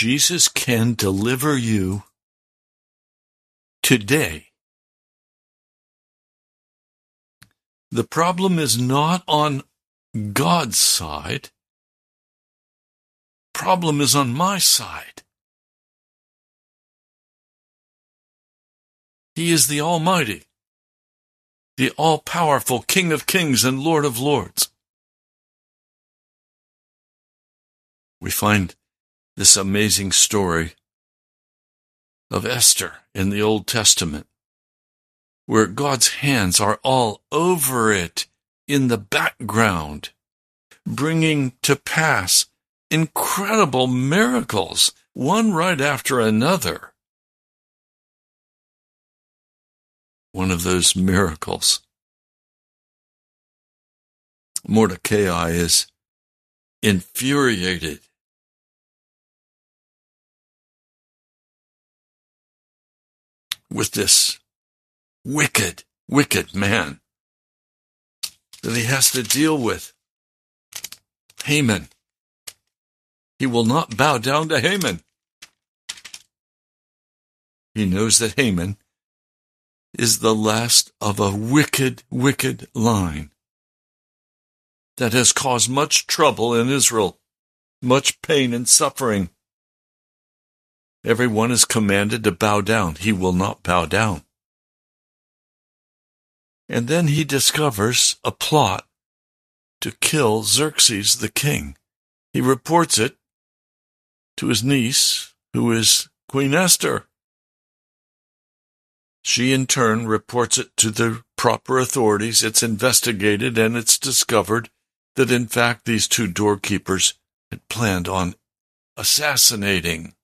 Jesus can deliver you today. The problem is not on God's side. Problem is on my side. He is the Almighty, the all powerful King of Kings and Lord of Lords. We find this amazing story of Esther in the Old Testament, where God's hands are all over it in the background, bringing to pass incredible miracles, one right after another. One of those miracles. Mordecai is infuriated With this wicked, wicked man that he has to deal with. Haman. He will not bow down to Haman. He knows that Haman is the last of a wicked, wicked line that has caused much trouble in Israel, much pain and suffering. Everyone is commanded to bow down. He will not bow down. And then he discovers a plot to kill Xerxes the king. He reports it to his niece, who is Queen Esther. She in turn reports it to the proper authorities. It's investigated and it's discovered that in fact these two doorkeepers had planned on assassinating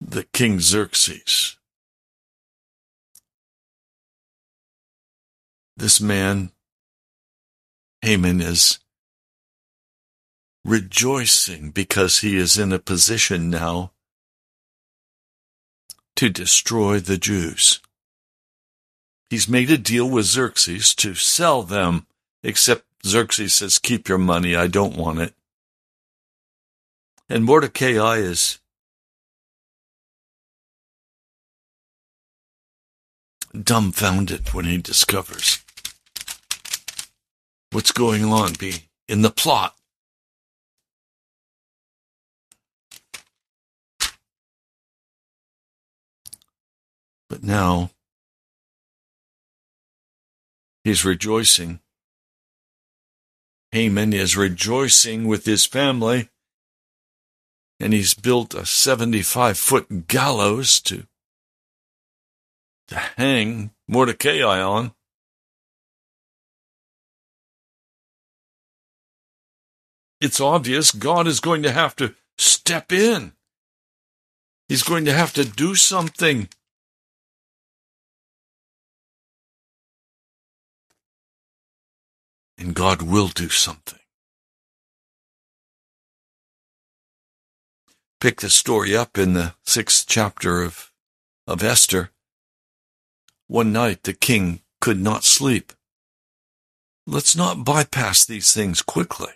the King Xerxes. This man, Haman, is rejoicing because he is in a position now to destroy the Jews. He's made a deal with Xerxes to sell them, except Xerxes says, Keep your money, I don't want it. And Mordecai is dumbfounded when he discovers what's going on be in the plot. But now he's rejoicing. Haman is rejoicing with his family, and he's built a 75 foot gallows to, to hang Mordecai on. It's obvious God is going to have to step in. He's going to have to do something. and God will do something. Pick the story up in the sixth chapter of, of Esther. One night the king could not sleep. Let's not bypass these things quickly.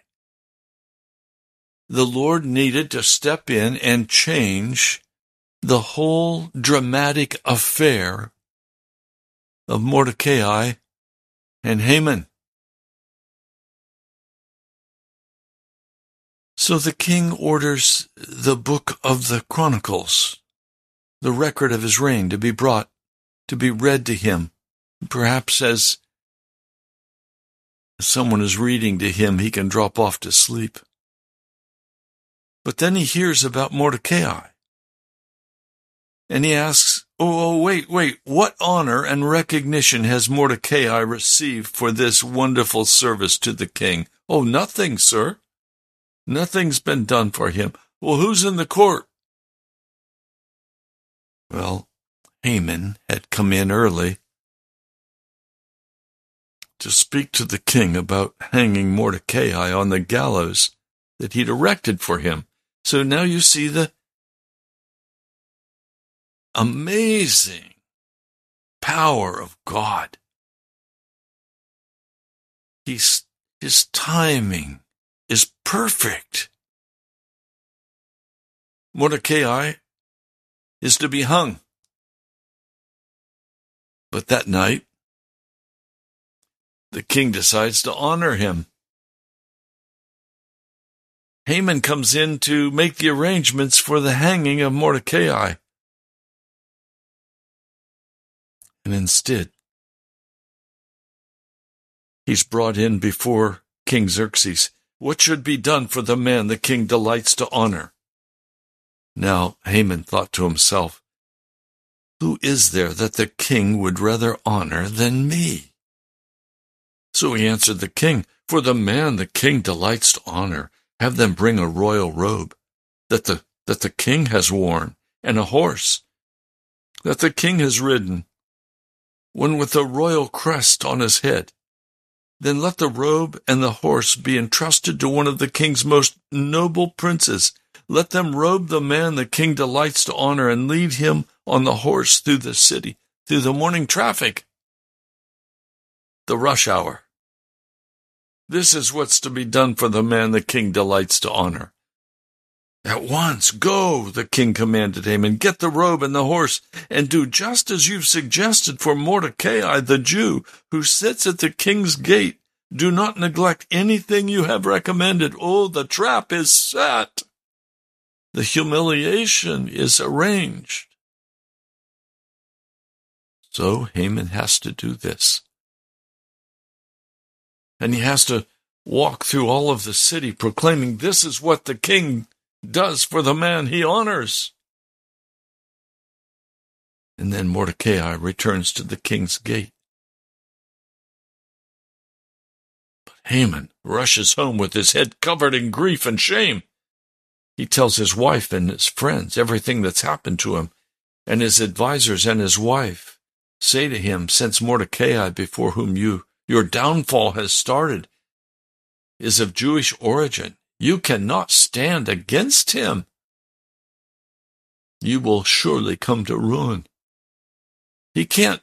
The Lord needed to step in and change the whole dramatic affair of Mordecai and Haman. So the king orders the book of the Chronicles, the record of his reign, to be brought, to be read to him. Perhaps as someone is reading to him, he can drop off to sleep. But then he hears about Mordecai. And he asks, oh, oh, wait, wait, what honor and recognition has Mordecai received for this wonderful service to the king? Oh, nothing, sir. Nothing's been done for him. Well, who's in the court? Well, Haman had come in early to speak to the king about hanging Mordecai on the gallows that he'd erected for him. So now you see the amazing power of God. He's, his timing is perfect. Mordecai is to be hung. But that night, the king decides to honor him. Haman comes in to make the arrangements for the hanging of Mordecai. And instead, he's brought in before King Xerxes. What should be done for the man the king delights to honor? Now Haman thought to himself, Who is there that the king would rather honor than me? So he answered the king, For the man the king delights to honor, have them bring a royal robe that the, that the king has worn, and a horse that the king has ridden, one with a royal crest on his head. Then let the robe and the horse be entrusted to one of the king's most noble princes. Let them robe the man the king delights to honor and lead him on the horse through the city, through the morning traffic, the rush hour. This is what's to be done for the man the king delights to honor. At once, go, the king commanded him, and get the robe and the horse, and do just as you've suggested for Mordecai the Jew, who sits at the king's gate. Do not neglect anything you have recommended. Oh, the trap is set. The humiliation is arranged. So Haman has to do this. And he has to walk through all of the city proclaiming, This is what the king does for the man he honors. And then Mordecai returns to the king's gate. But Haman rushes home with his head covered in grief and shame. He tells his wife and his friends everything that's happened to him, and his advisers and his wife say to him, Since Mordecai, before whom you your downfall has started, is of Jewish origin, you cannot stand against him. You will surely come to ruin. He can't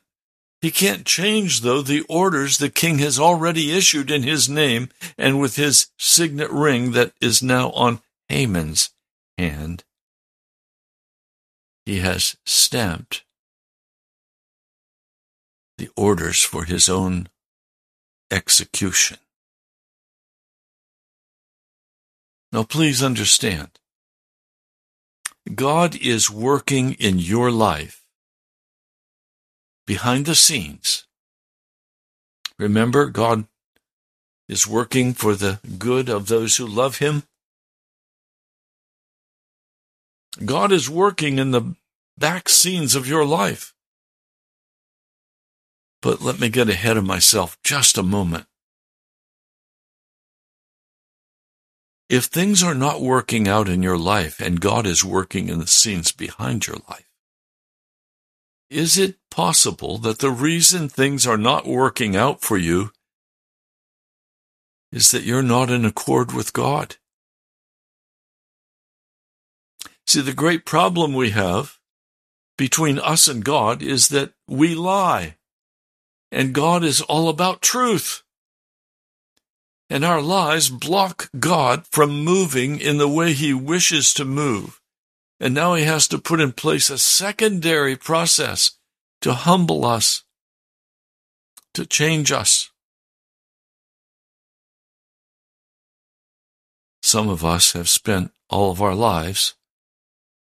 he can't change, though, the orders the king has already issued in his name and with his signet ring that is now on Haman's hand. He has stamped the orders for his own execution. Now, please understand God is working in your life behind the scenes. Remember, God is working for the good of those who love Him. God is working in the back scenes of your life. But let me get ahead of myself just a moment. If things are not working out in your life and God is working in the scenes behind your life, is it possible that the reason things are not working out for you is that you're not in accord with God? See, the great problem we have between us and God is that we lie, and God is all about truth and our lies block God from moving in the way he wishes to move. And now he has to put in place a secondary process to humble us, to change us. Some of us have spent all of our lives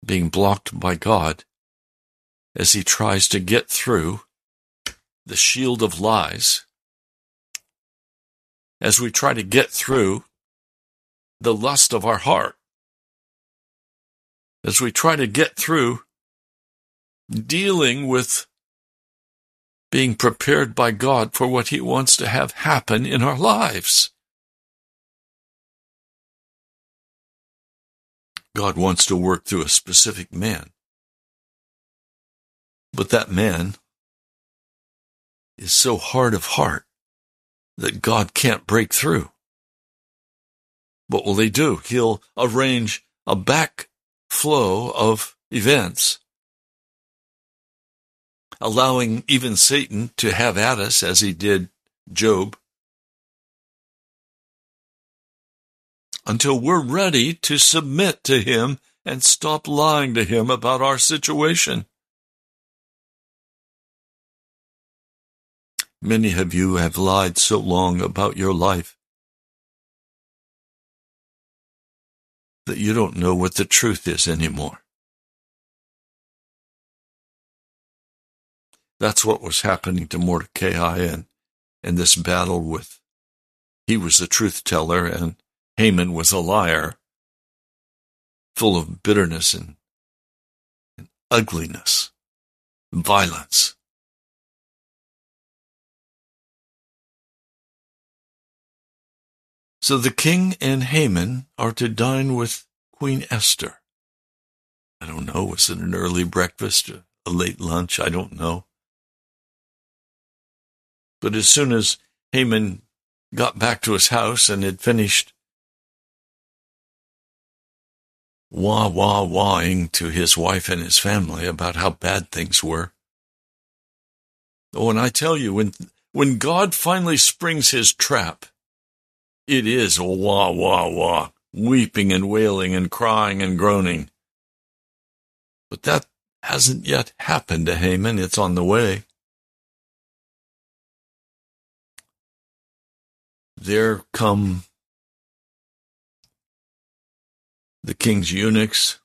being blocked by God as he tries to get through the shield of lies as we try to get through the lust of our heart, as we try to get through dealing with being prepared by God for what He wants to have happen in our lives. God wants to work through a specific man. But that man is so hard of heart that God can't break through. What will they do? He'll arrange a backflow of events, allowing even Satan to have at us as he did Job, until we're ready to submit to him and stop lying to him about our situation. Many of you have lied so long about your life that you don't know what the truth is anymore. That's what was happening to Mordecai and, and this battle with he was the truth teller and Haman was a liar, full of bitterness and, and ugliness. violence. So the king and Haman are to dine with Queen Esther. I don't know, was it an early breakfast, a late lunch? I don't know. But as soon as Haman got back to his house and had finished wah wah wahing to his wife and his family about how bad things were. Oh, and I tell you, when when God finally springs his trap, it is wah wah wah, weeping and wailing and crying and groaning. But that hasn't yet happened to Haman. It's on the way. There come the king's eunuchs.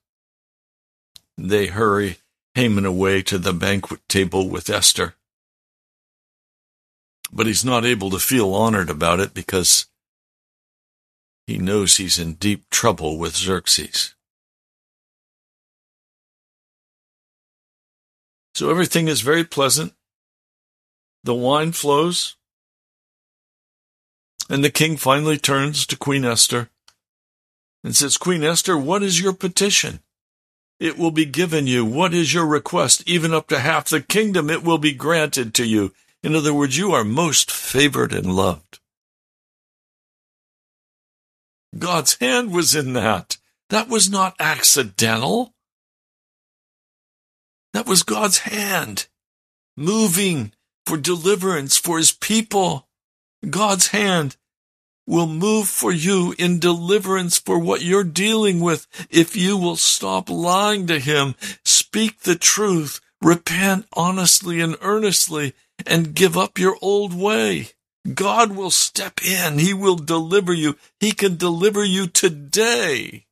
They hurry Haman away to the banquet table with Esther. But he's not able to feel honored about it because he knows he's in deep trouble with Xerxes. So everything is very pleasant. The wine flows. And the king finally turns to Queen Esther and says, Queen Esther, what is your petition? It will be given you. What is your request? Even up to half the kingdom, it will be granted to you. In other words, you are most favored and loved. God's hand was in that. That was not accidental. That was God's hand moving for deliverance for his people. God's hand will move for you in deliverance for what you're dealing with if you will stop lying to him, speak the truth, repent honestly and earnestly, and give up your old way. God will step in. He will deliver you. He can deliver you today.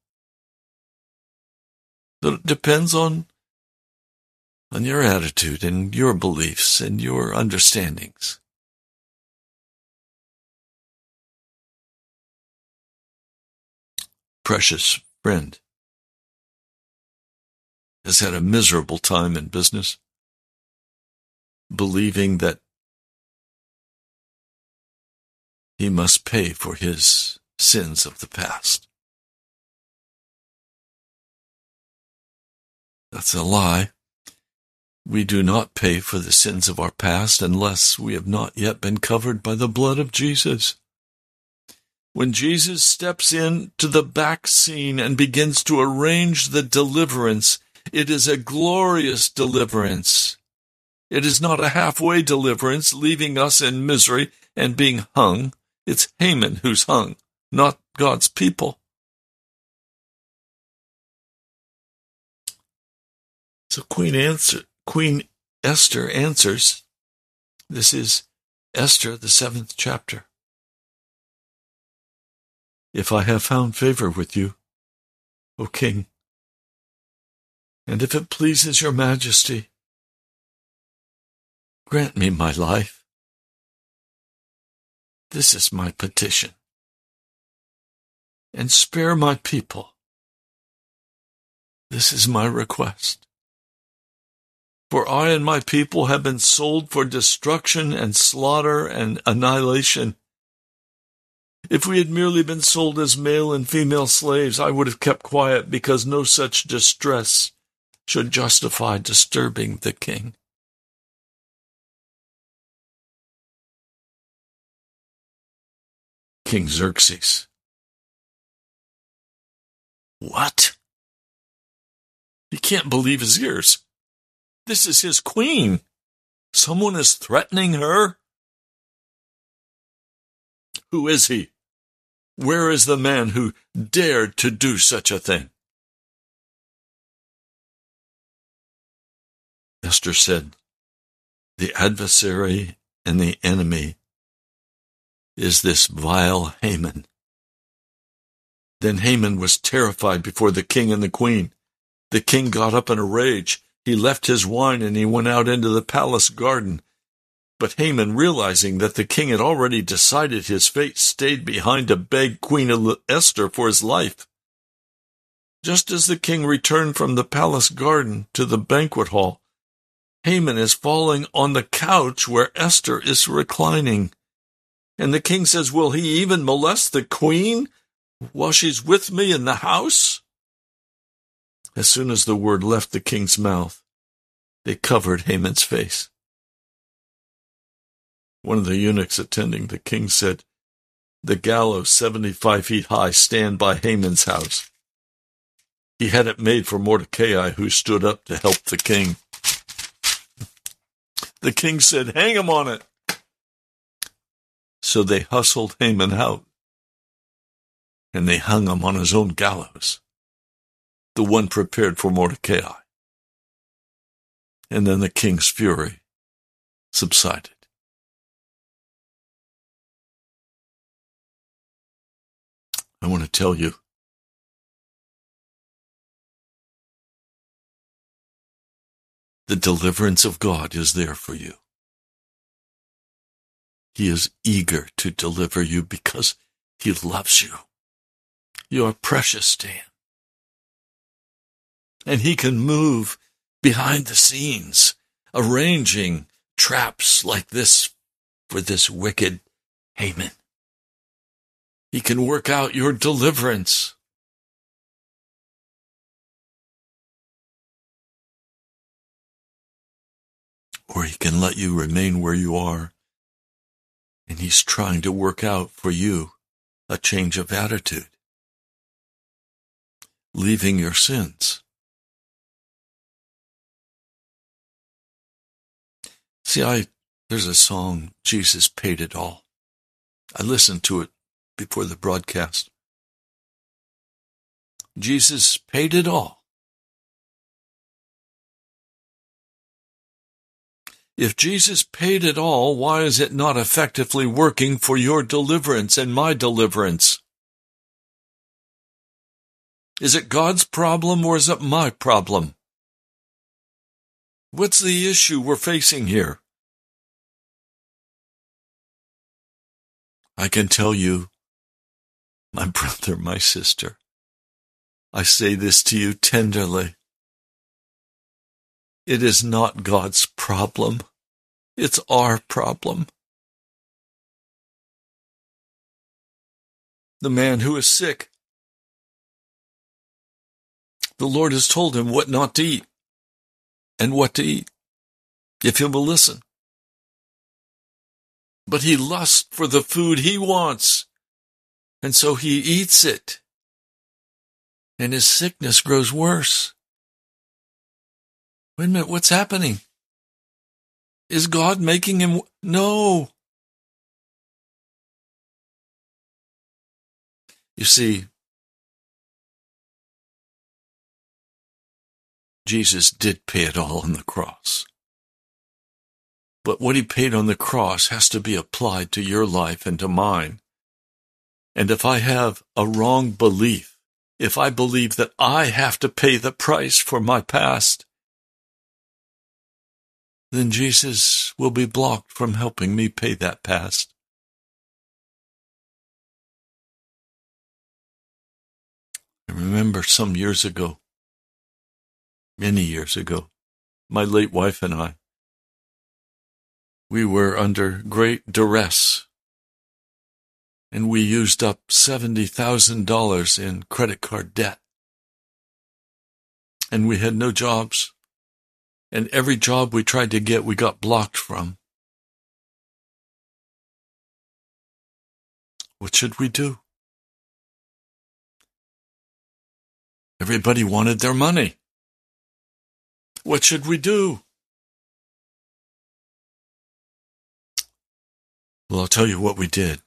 It depends on, on your attitude and your beliefs and your understandings. precious friend has had a miserable time in business, believing that he must pay for his sins of the past. That's a lie. We do not pay for the sins of our past unless we have not yet been covered by the blood of Jesus. When Jesus steps in to the back scene and begins to arrange the deliverance, it is a glorious deliverance. It is not a halfway deliverance, leaving us in misery and being hung. It's Haman who's hung, not God's people. So Queen answer, Queen Esther answers. This is Esther, the seventh chapter if I have found favor with you, O king, and if it pleases your majesty, grant me my life. This is my petition. And spare my people. This is my request. For I and my people have been sold for destruction and slaughter and annihilation. If we had merely been sold as male and female slaves, I would have kept quiet because no such distress should justify disturbing the king. King Xerxes. What? He can't believe his ears. This is his queen. Someone is threatening her. Who is he? Where is the man who dared to do such a thing? Esther said, The adversary and the enemy is this vile Haman. Then Haman was terrified before the king and the queen. The king got up in a rage. He left his wine and he went out into the palace garden. But Haman, realizing that the king had already decided his fate, stayed behind to beg Queen Esther for his life. Just as the king returned from the palace garden to the banquet hall, Haman is falling on the couch where Esther is reclining. And the king says, Will he even molest the queen while she's with me in the house? As soon as the word left the king's mouth, they covered Haman's face. One of the eunuchs attending the king said, The gallows, 75 feet high, stand by Haman's house. He had it made for Mordecai, who stood up to help the king. The king said, Hang him on it. So they hustled Haman out, and they hung him on his own gallows, the one prepared for Mordecai. And then the king's fury subsided. I want to tell you the deliverance of God is there for you. He is eager to deliver you because he loves you. You are precious to him. And he can move behind the scenes, arranging traps like this for this wicked Haman. He can work out your deliverance. Or he can let you remain where you are. And he's trying to work out for you a change of attitude, leaving your sins. See, I, there's a song, Jesus paid it all. I listened to it before the broadcast. Jesus paid it all. If Jesus paid it all, why is it not effectively working for your deliverance and my deliverance? Is it God's problem or is it my problem? What's the issue we're facing here? I can tell you my brother, my sister, I say this to you tenderly. It is not God's problem. It's our problem. The man who is sick, the Lord has told him what not to eat and what to eat, if he will listen. But he lusts for the food he wants and so he eats it. And his sickness grows worse. Wait a minute, what's happening? Is God making him? No. You see, Jesus did pay it all on the cross. But what he paid on the cross has to be applied to your life and to mine. And if I have a wrong belief, if I believe that I have to pay the price for my past, then Jesus will be blocked from helping me pay that past. I remember some years ago, many years ago, my late wife and I, we were under great duress and we used up $70,000 in credit card debt. And we had no jobs. And every job we tried to get, we got blocked from. What should we do? Everybody wanted their money. What should we do? Well, I'll tell you what we did.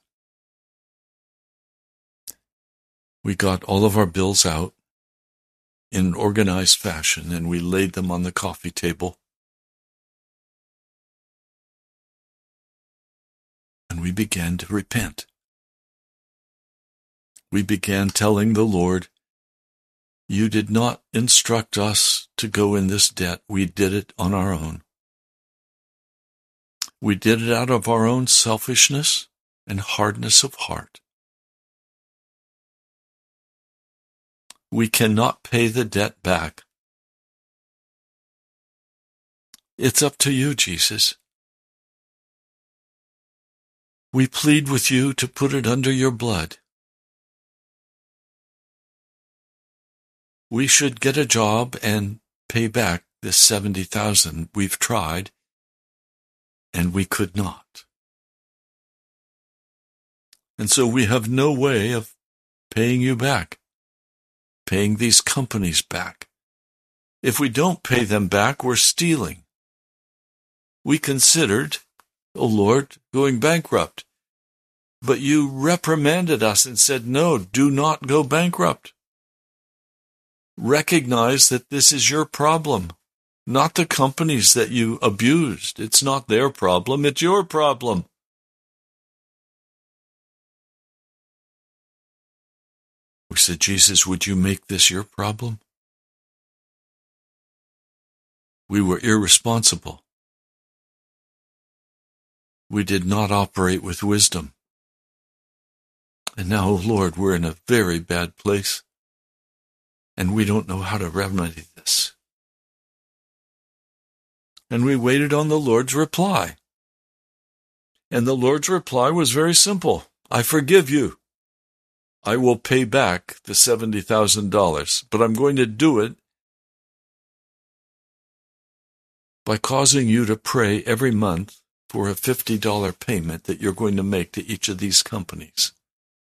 We got all of our bills out in an organized fashion and we laid them on the coffee table. And we began to repent. We began telling the Lord, You did not instruct us to go in this debt. We did it on our own. We did it out of our own selfishness and hardness of heart. We cannot pay the debt back. It's up to you, Jesus. We plead with you to put it under your blood. We should get a job and pay back this 70,000 we've tried and we could not. And so we have no way of paying you back, paying these companies back. If we don't pay them back, we're stealing. We considered, O oh Lord, going bankrupt. But you reprimanded us and said, no, do not go bankrupt. Recognize that this is your problem, not the companies that you abused. It's not their problem, it's your problem. We said, Jesus, would you make this your problem? We were irresponsible. We did not operate with wisdom. And now, oh Lord, we're in a very bad place, and we don't know how to remedy this. And we waited on the Lord's reply. And the Lord's reply was very simple I forgive you. I will pay back the $70,000, but I'm going to do it by causing you to pray every month for a $50 payment that you're going to make to each of these companies.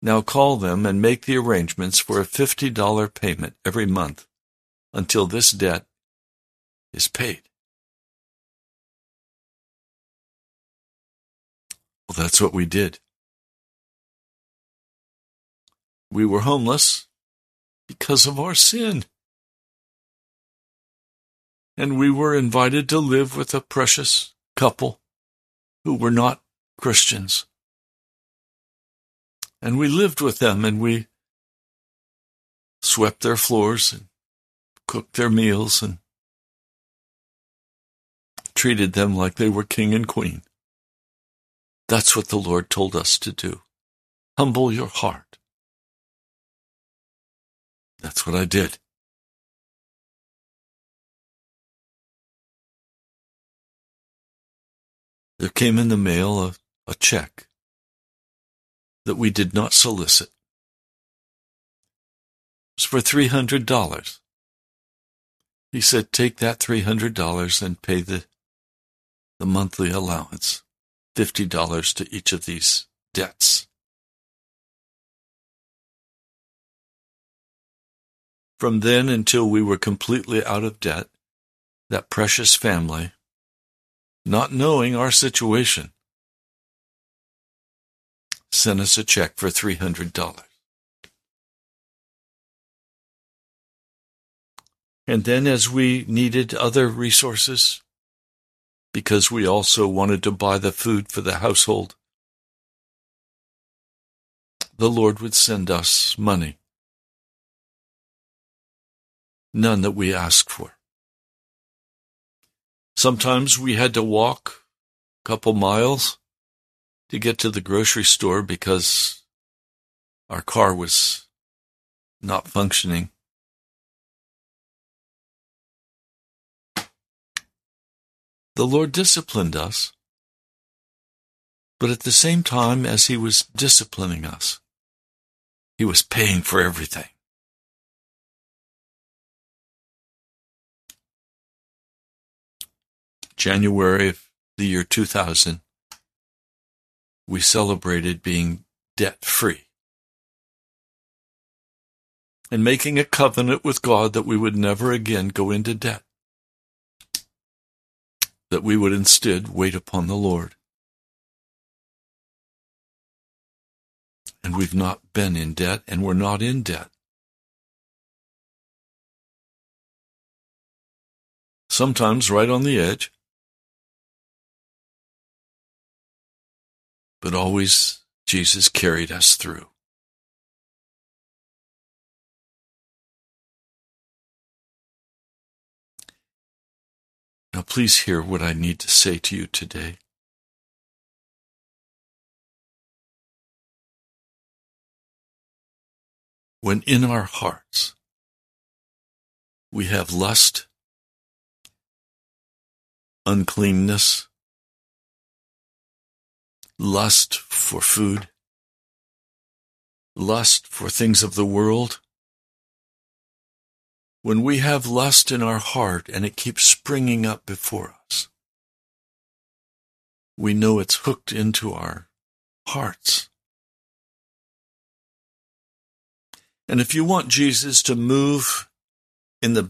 Now call them and make the arrangements for a $50 payment every month until this debt is paid. Well, that's what we did. We were homeless because of our sin. And we were invited to live with a precious couple who were not Christians. And we lived with them and we swept their floors and cooked their meals and treated them like they were king and queen. That's what the Lord told us to do. Humble your heart. That's what I did. There came in the mail a, a check that we did not solicit. It was for $300. He said, take that $300 and pay the, the monthly allowance, $50 to each of these debts. From then until we were completely out of debt, that precious family not knowing our situation, sent us a check for $300. And then, as we needed other resources, because we also wanted to buy the food for the household, the Lord would send us money. None that we asked for. Sometimes we had to walk a couple miles to get to the grocery store because our car was not functioning. The Lord disciplined us, but at the same time as He was disciplining us, He was paying for everything. January of the year 2000, we celebrated being debt free and making a covenant with God that we would never again go into debt, that we would instead wait upon the Lord. And we've not been in debt, and we're not in debt. Sometimes right on the edge, but always Jesus carried us through. Now, please hear what I need to say to you today. When in our hearts we have lust uncleanness, lust for food, lust for things of the world. When we have lust in our heart and it keeps springing up before us, we know it's hooked into our hearts. And if you want Jesus to move in the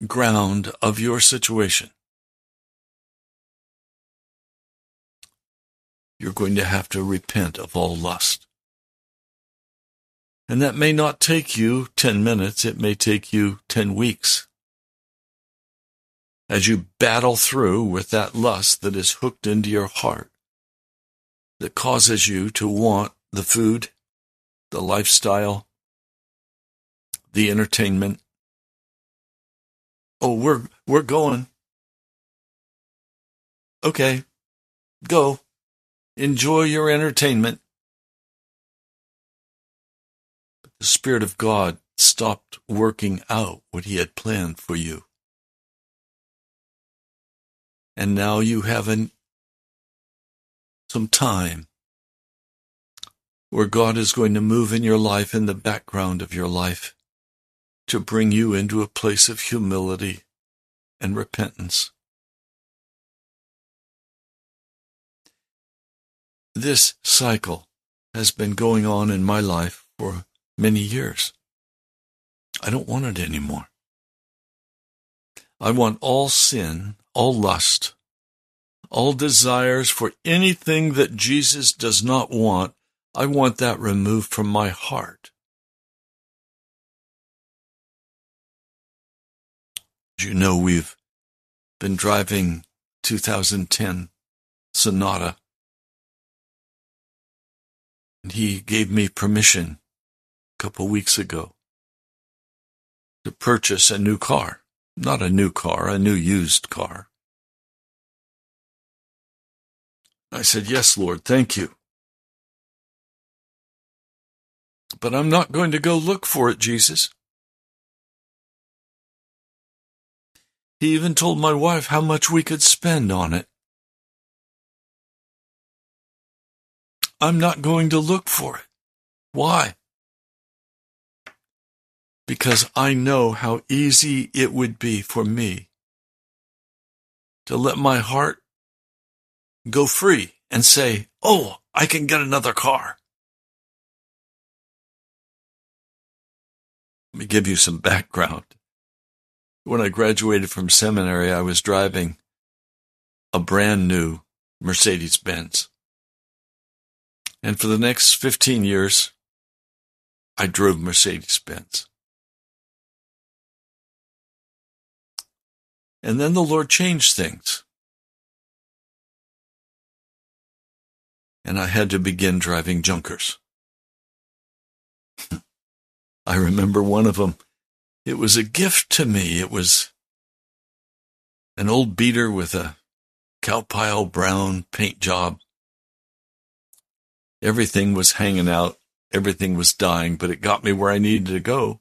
background of your situation, you're going to have to repent of all lust. And that may not take you 10 minutes, it may take you 10 weeks. As you battle through with that lust that is hooked into your heart, that causes you to want the food, the lifestyle, the entertainment. Oh, we're, we're going. Okay, go. Enjoy your entertainment. But the Spirit of God stopped working out what He had planned for you. And now you have an, some time where God is going to move in your life in the background of your life to bring you into a place of humility and repentance. This cycle has been going on in my life for many years. I don't want it anymore. I want all sin, all lust, all desires for anything that Jesus does not want. I want that removed from my heart. As you know, we've been driving 2010 Sonata and he gave me permission a couple weeks ago to purchase a new car. Not a new car, a new used car. I said, Yes, Lord, thank you. But I'm not going to go look for it, Jesus. He even told my wife how much we could spend on it. I'm not going to look for it. Why? Because I know how easy it would be for me to let my heart go free and say, Oh, I can get another car. Let me give you some background. When I graduated from seminary, I was driving a brand new Mercedes Benz. And for the next 15 years, I drove Mercedes Benz. And then the Lord changed things. And I had to begin driving junkers. I remember one of them. It was a gift to me. It was an old beater with a cow pile brown paint job Everything was hanging out. Everything was dying, but it got me where I needed to go.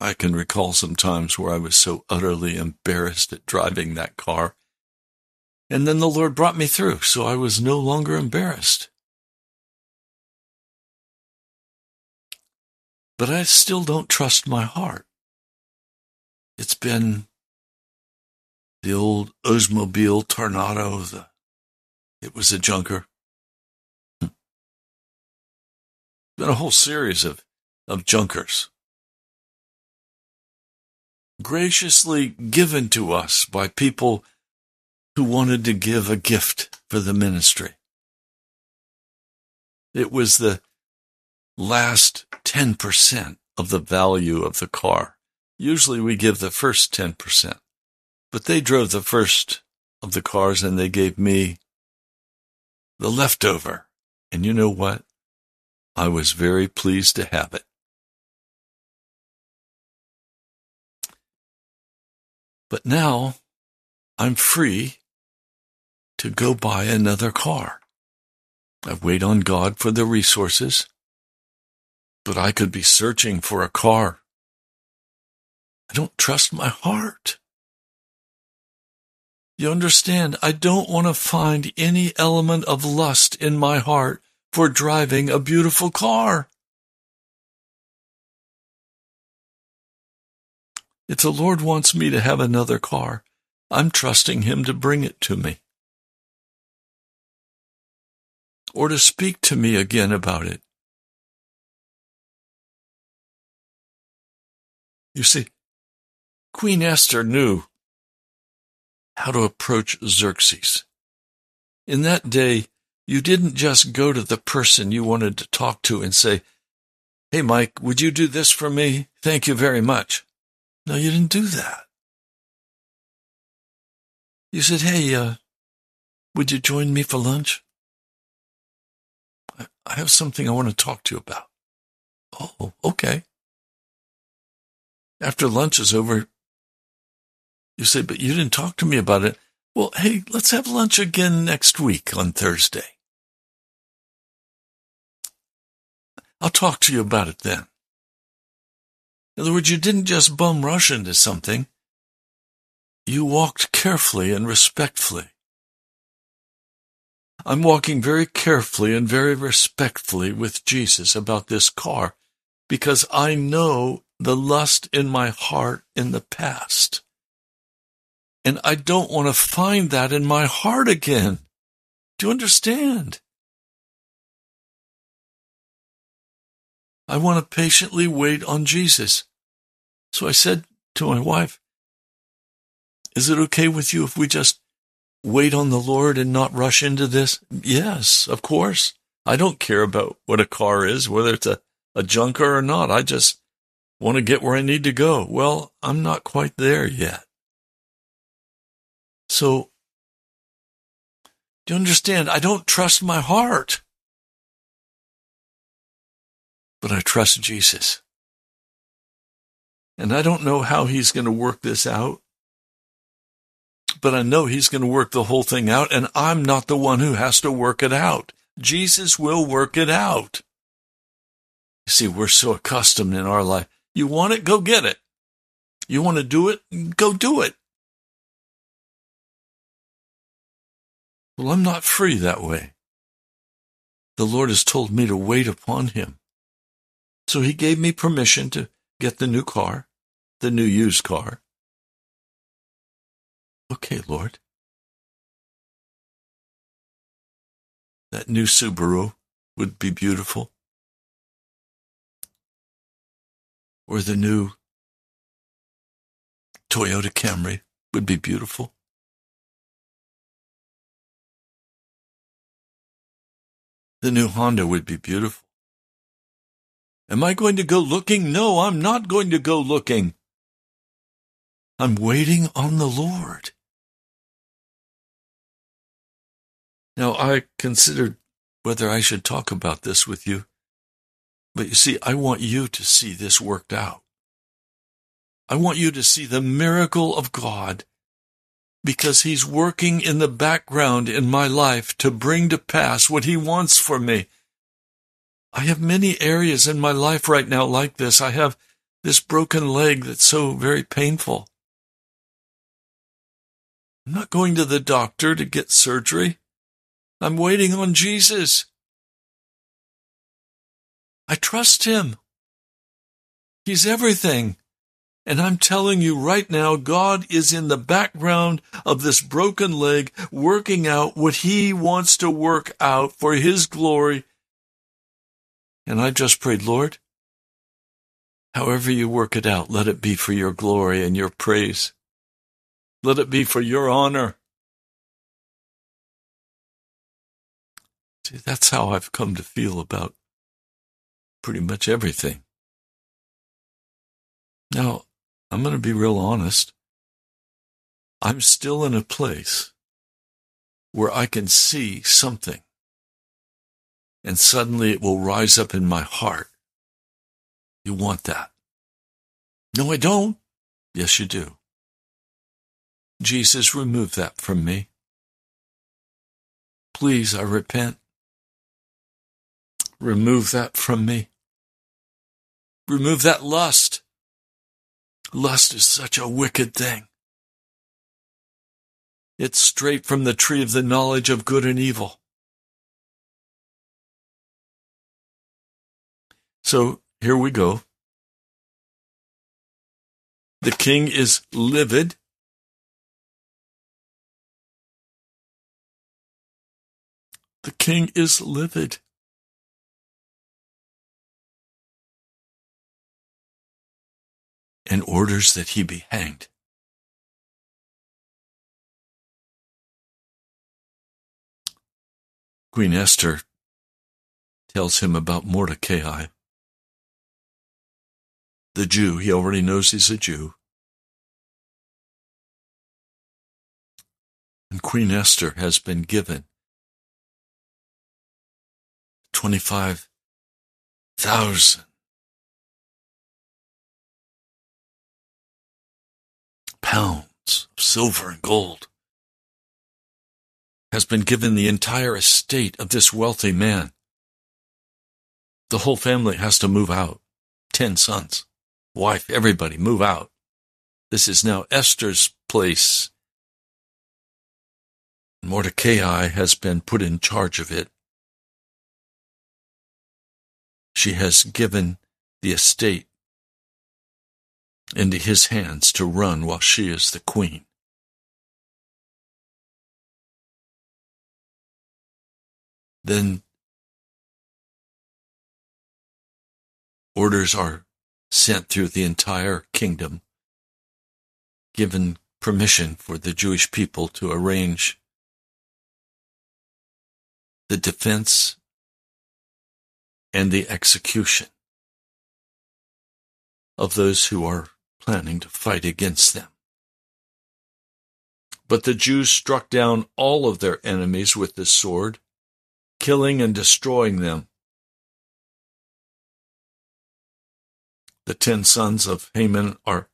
I can recall some times where I was so utterly embarrassed at driving that car. And then the Lord brought me through, so I was no longer embarrassed. But I still don't trust my heart. It's been the old Oldsmobile Tornado, the it was a junker. Hmm. Been a whole series of, of junkers. Graciously given to us by people who wanted to give a gift for the ministry. It was the last 10% of the value of the car. Usually we give the first 10%, but they drove the first of the cars and they gave me the leftover. And you know what? I was very pleased to have it. But now I'm free to go buy another car. I wait on God for the resources, but I could be searching for a car I don't trust my heart. You understand, I don't want to find any element of lust in my heart for driving a beautiful car. If the Lord wants me to have another car, I'm trusting Him to bring it to me. Or to speak to me again about it. You see, Queen Esther knew how to approach Xerxes. In that day, you didn't just go to the person you wanted to talk to and say, Hey, Mike, would you do this for me? Thank you very much. No, you didn't do that. You said, Hey, uh, would you join me for lunch? I, have something I want to talk to you about. Oh, okay. After lunch is over, you say, but you didn't talk to me about it. Well, hey, let's have lunch again next week on Thursday. I'll talk to you about it then. In other words, you didn't just bum rush into something. You walked carefully and respectfully. I'm walking very carefully and very respectfully with Jesus about this car because I know the lust in my heart in the past. And I don't want to find that in my heart again. Do you understand? I want to patiently wait on Jesus. So I said to my wife, Is it okay with you if we just wait on the Lord and not rush into this? Yes, of course. I don't care about what a car is, whether it's a, a junker or not. I just want to get where I need to go. Well, I'm not quite there yet. So, do you understand? I don't trust my heart, but I trust Jesus. And I don't know how he's going to work this out, but I know he's going to work the whole thing out, and I'm not the one who has to work it out. Jesus will work it out. You see, we're so accustomed in our life. You want it? Go get it. You want to do it? Go do it. Well, I'm not free that way. The Lord has told me to wait upon Him. So He gave me permission to get the new car, the new used car. Okay, Lord. That new Subaru would be beautiful. Or the new Toyota Camry would be beautiful. The new Honda would be beautiful. Am I going to go looking? No, I'm not going to go looking. I'm waiting on the Lord. Now, I considered whether I should talk about this with you, but you see, I want you to see this worked out. I want you to see the miracle of God because he's working in the background in my life to bring to pass what he wants for me. I have many areas in my life right now like this. I have this broken leg that's so very painful. I'm not going to the doctor to get surgery. I'm waiting on Jesus. I trust him. He's everything. And I'm telling you right now, God is in the background of this broken leg, working out what He wants to work out for His glory. And I just prayed, Lord, however you work it out, let it be for your glory and your praise. Let it be for your honor. See, that's how I've come to feel about pretty much everything. Now, I'm going to be real honest. I'm still in a place where I can see something and suddenly it will rise up in my heart. You want that? No, I don't. Yes, you do. Jesus, remove that from me. Please, I repent. Remove that from me. Remove that lust. Lust is such a wicked thing. It's straight from the tree of the knowledge of good and evil. So here we go. The king is livid. The king is livid. And orders that he be hanged. Queen Esther tells him about Mordecai the Jew. He already knows he's a Jew. And Queen Esther has been given 25,000 pounds of silver and gold has been given the entire estate of this wealthy man. The whole family has to move out. Ten sons wife, everybody, move out. This is now Esther's place. Mordecai has been put in charge of it. She has given the estate into his hands to run while she is the queen. Then orders are sent through the entire kingdom, given permission for the Jewish people to arrange the defense and the execution of those who are planning to fight against them. But the Jews struck down all of their enemies with the sword, killing and destroying them. the ten sons of Haman are,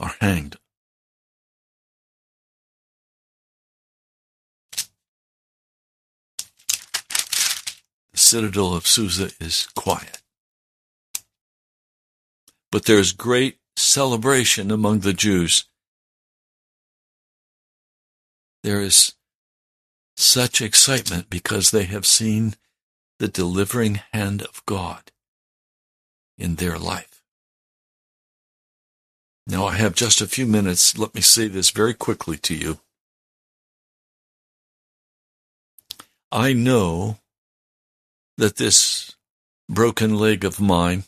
are hanged. The citadel of Susa is quiet. But there is great celebration among the Jews. There is such excitement because they have seen the delivering hand of God in their life. Now, I have just a few minutes. Let me say this very quickly to you. I know that this broken leg of mine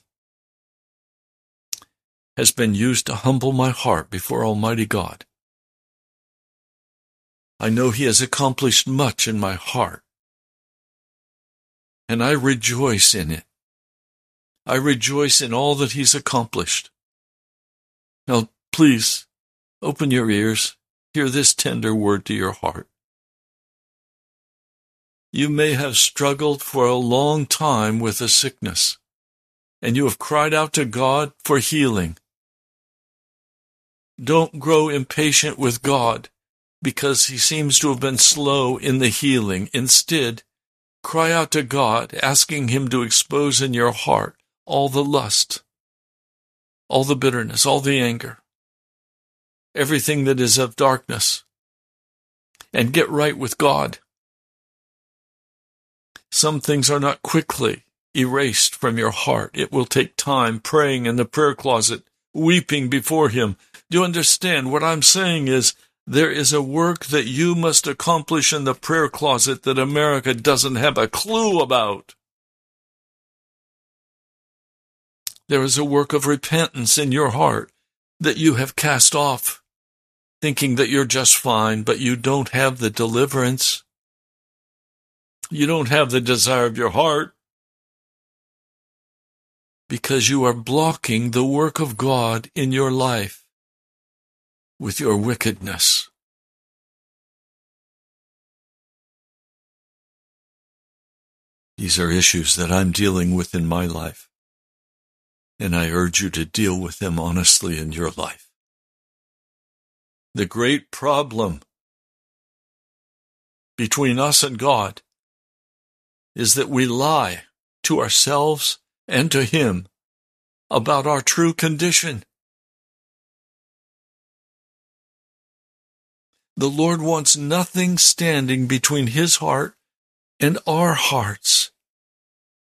has been used to humble my heart before Almighty God. I know He has accomplished much in my heart, and I rejoice in it. I rejoice in all that he's accomplished. Now, please, open your ears, hear this tender word to your heart. You may have struggled for a long time with a sickness, and you have cried out to God for healing. Don't grow impatient with God because he seems to have been slow in the healing. Instead, cry out to God, asking him to expose in your heart all the lust, all the bitterness, all the anger, everything that is of darkness, and get right with God. Some things are not quickly erased from your heart. It will take time praying in the prayer closet, weeping before Him. Do you understand? What I'm saying is there is a work that you must accomplish in the prayer closet that America doesn't have a clue about. There is a work of repentance in your heart that you have cast off, thinking that you're just fine, but you don't have the deliverance. You don't have the desire of your heart because you are blocking the work of God in your life with your wickedness. These are issues that I'm dealing with in my life and I urge you to deal with them honestly in your life. The great problem between us and God is that we lie to ourselves and to Him about our true condition. The Lord wants nothing standing between His heart and our hearts.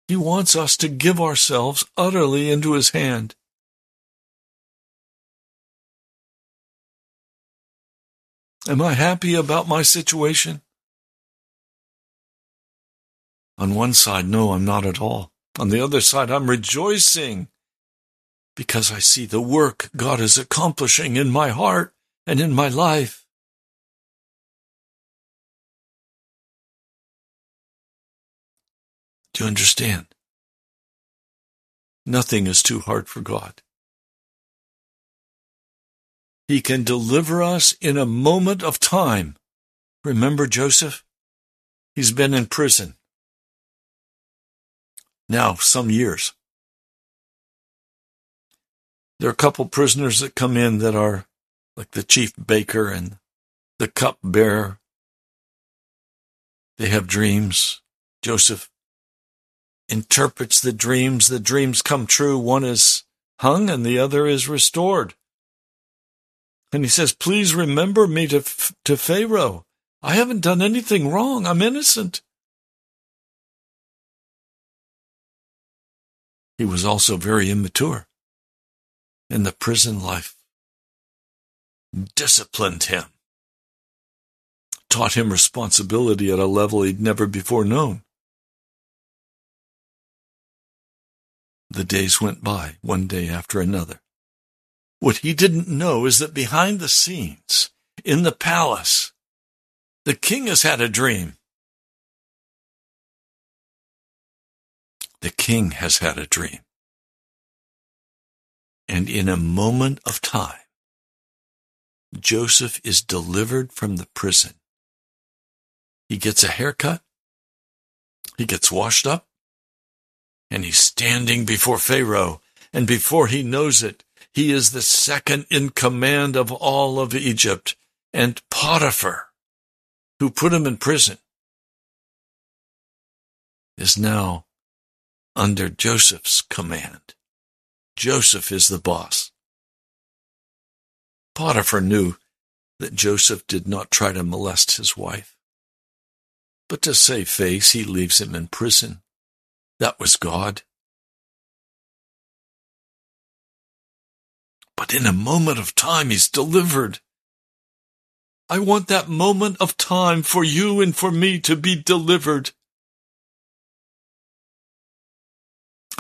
He wants us to give ourselves utterly into His hand. Am I happy about my situation? On one side, no, I'm not at all. On the other side, I'm rejoicing because I see the work God is accomplishing in my heart and in my life. Do you understand? Nothing is too hard for God. He can deliver us in a moment of time. Remember Joseph? He's been in prison. Now, some years. There are a couple prisoners that come in that are like the chief baker and the cup bearer. They have dreams. Joseph interprets the dreams. The dreams come true. One is hung and the other is restored. And he says, Please remember me to, to Pharaoh. I haven't done anything wrong. I'm innocent. He was also very immature. And the prison life disciplined him, taught him responsibility at a level he'd never before known. The days went by, one day after another. What he didn't know is that behind the scenes, in the palace, the king has had a dream. The king has had a dream. And in a moment of time, Joseph is delivered from the prison. He gets a haircut. He gets washed up. And he's standing before Pharaoh. And before he knows it, he is the second in command of all of Egypt. And Potiphar, who put him in prison, is now under Joseph's command. Joseph is the boss. Potiphar knew that Joseph did not try to molest his wife. But to save face, he leaves him in prison. That was God. but in a moment of time he's delivered. I want that moment of time for you and for me to be delivered.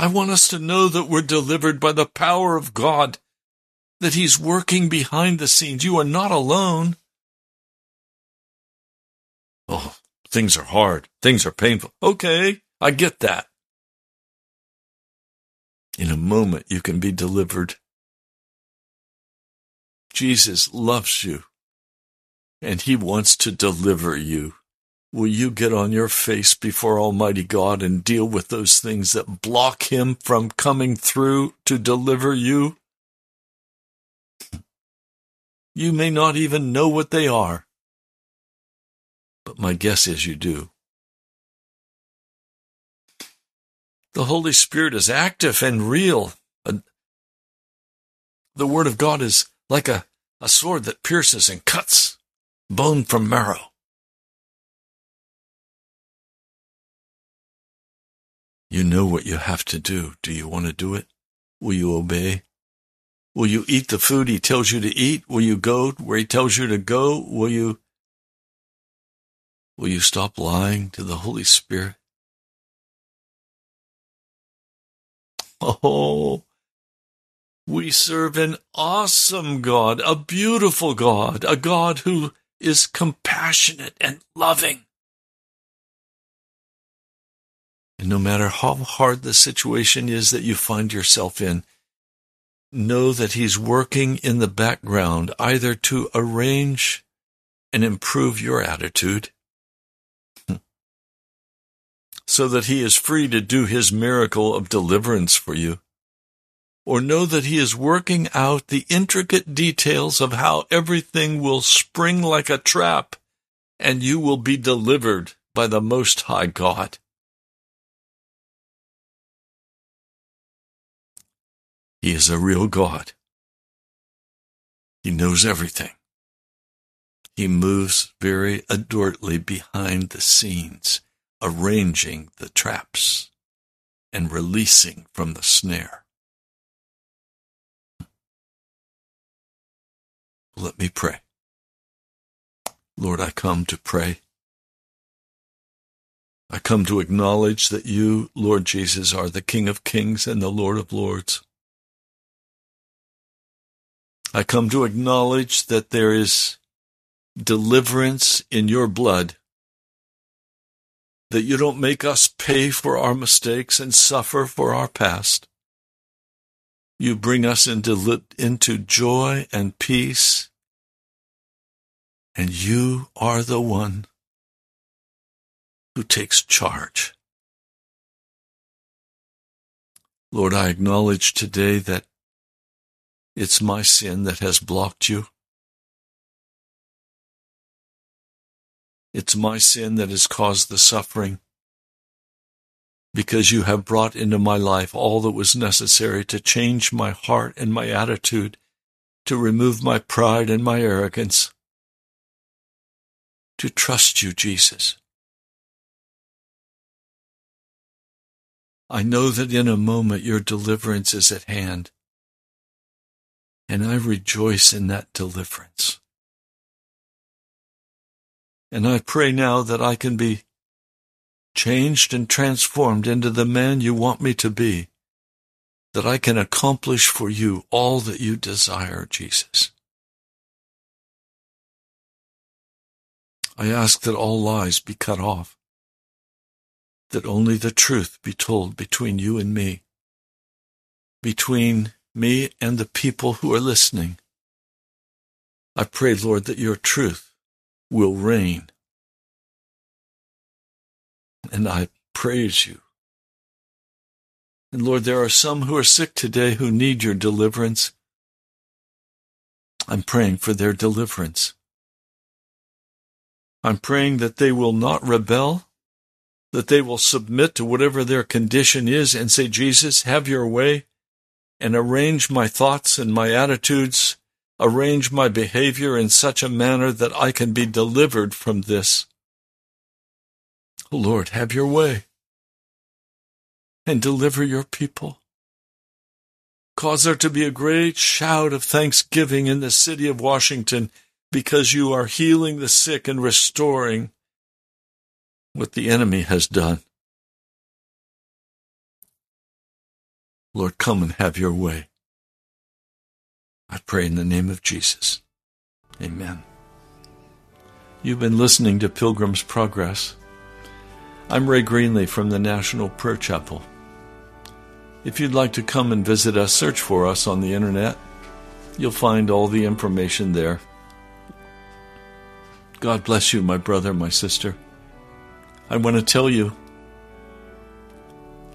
I want us to know that we're delivered by the power of God, that He's working behind the scenes. You are not alone. Oh, things are hard. Things are painful. Okay, I get that. In a moment, you can be delivered. Jesus loves you and he wants to deliver you. Will you get on your face before Almighty God and deal with those things that block him from coming through to deliver you? You may not even know what they are, but my guess is you do. The Holy Spirit is active and real. The Word of God is like a, a sword that pierces and cuts bone from marrow. You know what you have to do. Do you want to do it? Will you obey? Will you eat the food he tells you to eat? Will you go where he tells you to go? Will you Will you stop lying to the Holy Spirit? Oh, we serve an awesome God, a beautiful God, a God who is compassionate and loving. And no matter how hard the situation is that you find yourself in, know that He's working in the background either to arrange and improve your attitude so that He is free to do His miracle of deliverance for you or know that He is working out the intricate details of how everything will spring like a trap and you will be delivered by the Most High God. He is a real God. He knows everything. He moves very adroitly behind the scenes, arranging the traps and releasing from the snare. Let me pray. Lord, I come to pray. I come to acknowledge that you, Lord Jesus, are the King of kings and the Lord of lords. I come to acknowledge that there is deliverance in your blood, that you don't make us pay for our mistakes and suffer for our past. You bring us into, into joy and peace, and you are the one who takes charge. Lord, I acknowledge today that it's my sin that has blocked you. It's my sin that has caused the suffering. Because you have brought into my life all that was necessary to change my heart and my attitude, to remove my pride and my arrogance, to trust you, Jesus. I know that in a moment your deliverance is at hand, and I rejoice in that deliverance. And I pray now that I can be changed and transformed into the man you want me to be, that I can accomplish for you all that you desire, Jesus. I ask that all lies be cut off, that only the truth be told between you and me, between me and the people who are listening. I pray, Lord, that your truth will reign. And I praise you. And Lord, there are some who are sick today who need your deliverance. I'm praying for their deliverance. I'm praying that they will not rebel, that they will submit to whatever their condition is and say, Jesus, have your way, and arrange my thoughts and my attitudes arrange my behavior in such a manner that I can be delivered from this. Lord, have your way and deliver your people. Cause there to be a great shout of thanksgiving in the city of Washington because you are healing the sick and restoring what the enemy has done. Lord, come and have your way. I pray in the name of Jesus. Amen. You've been listening to Pilgrim's Progress. I'm Ray Greenley from the National Prayer Chapel. If you'd like to come and visit us, search for us on the internet. You'll find all the information there. God bless you, my brother, my sister. I want to tell you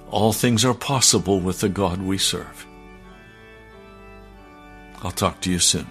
all things are possible with the God we serve. I'll talk to you soon.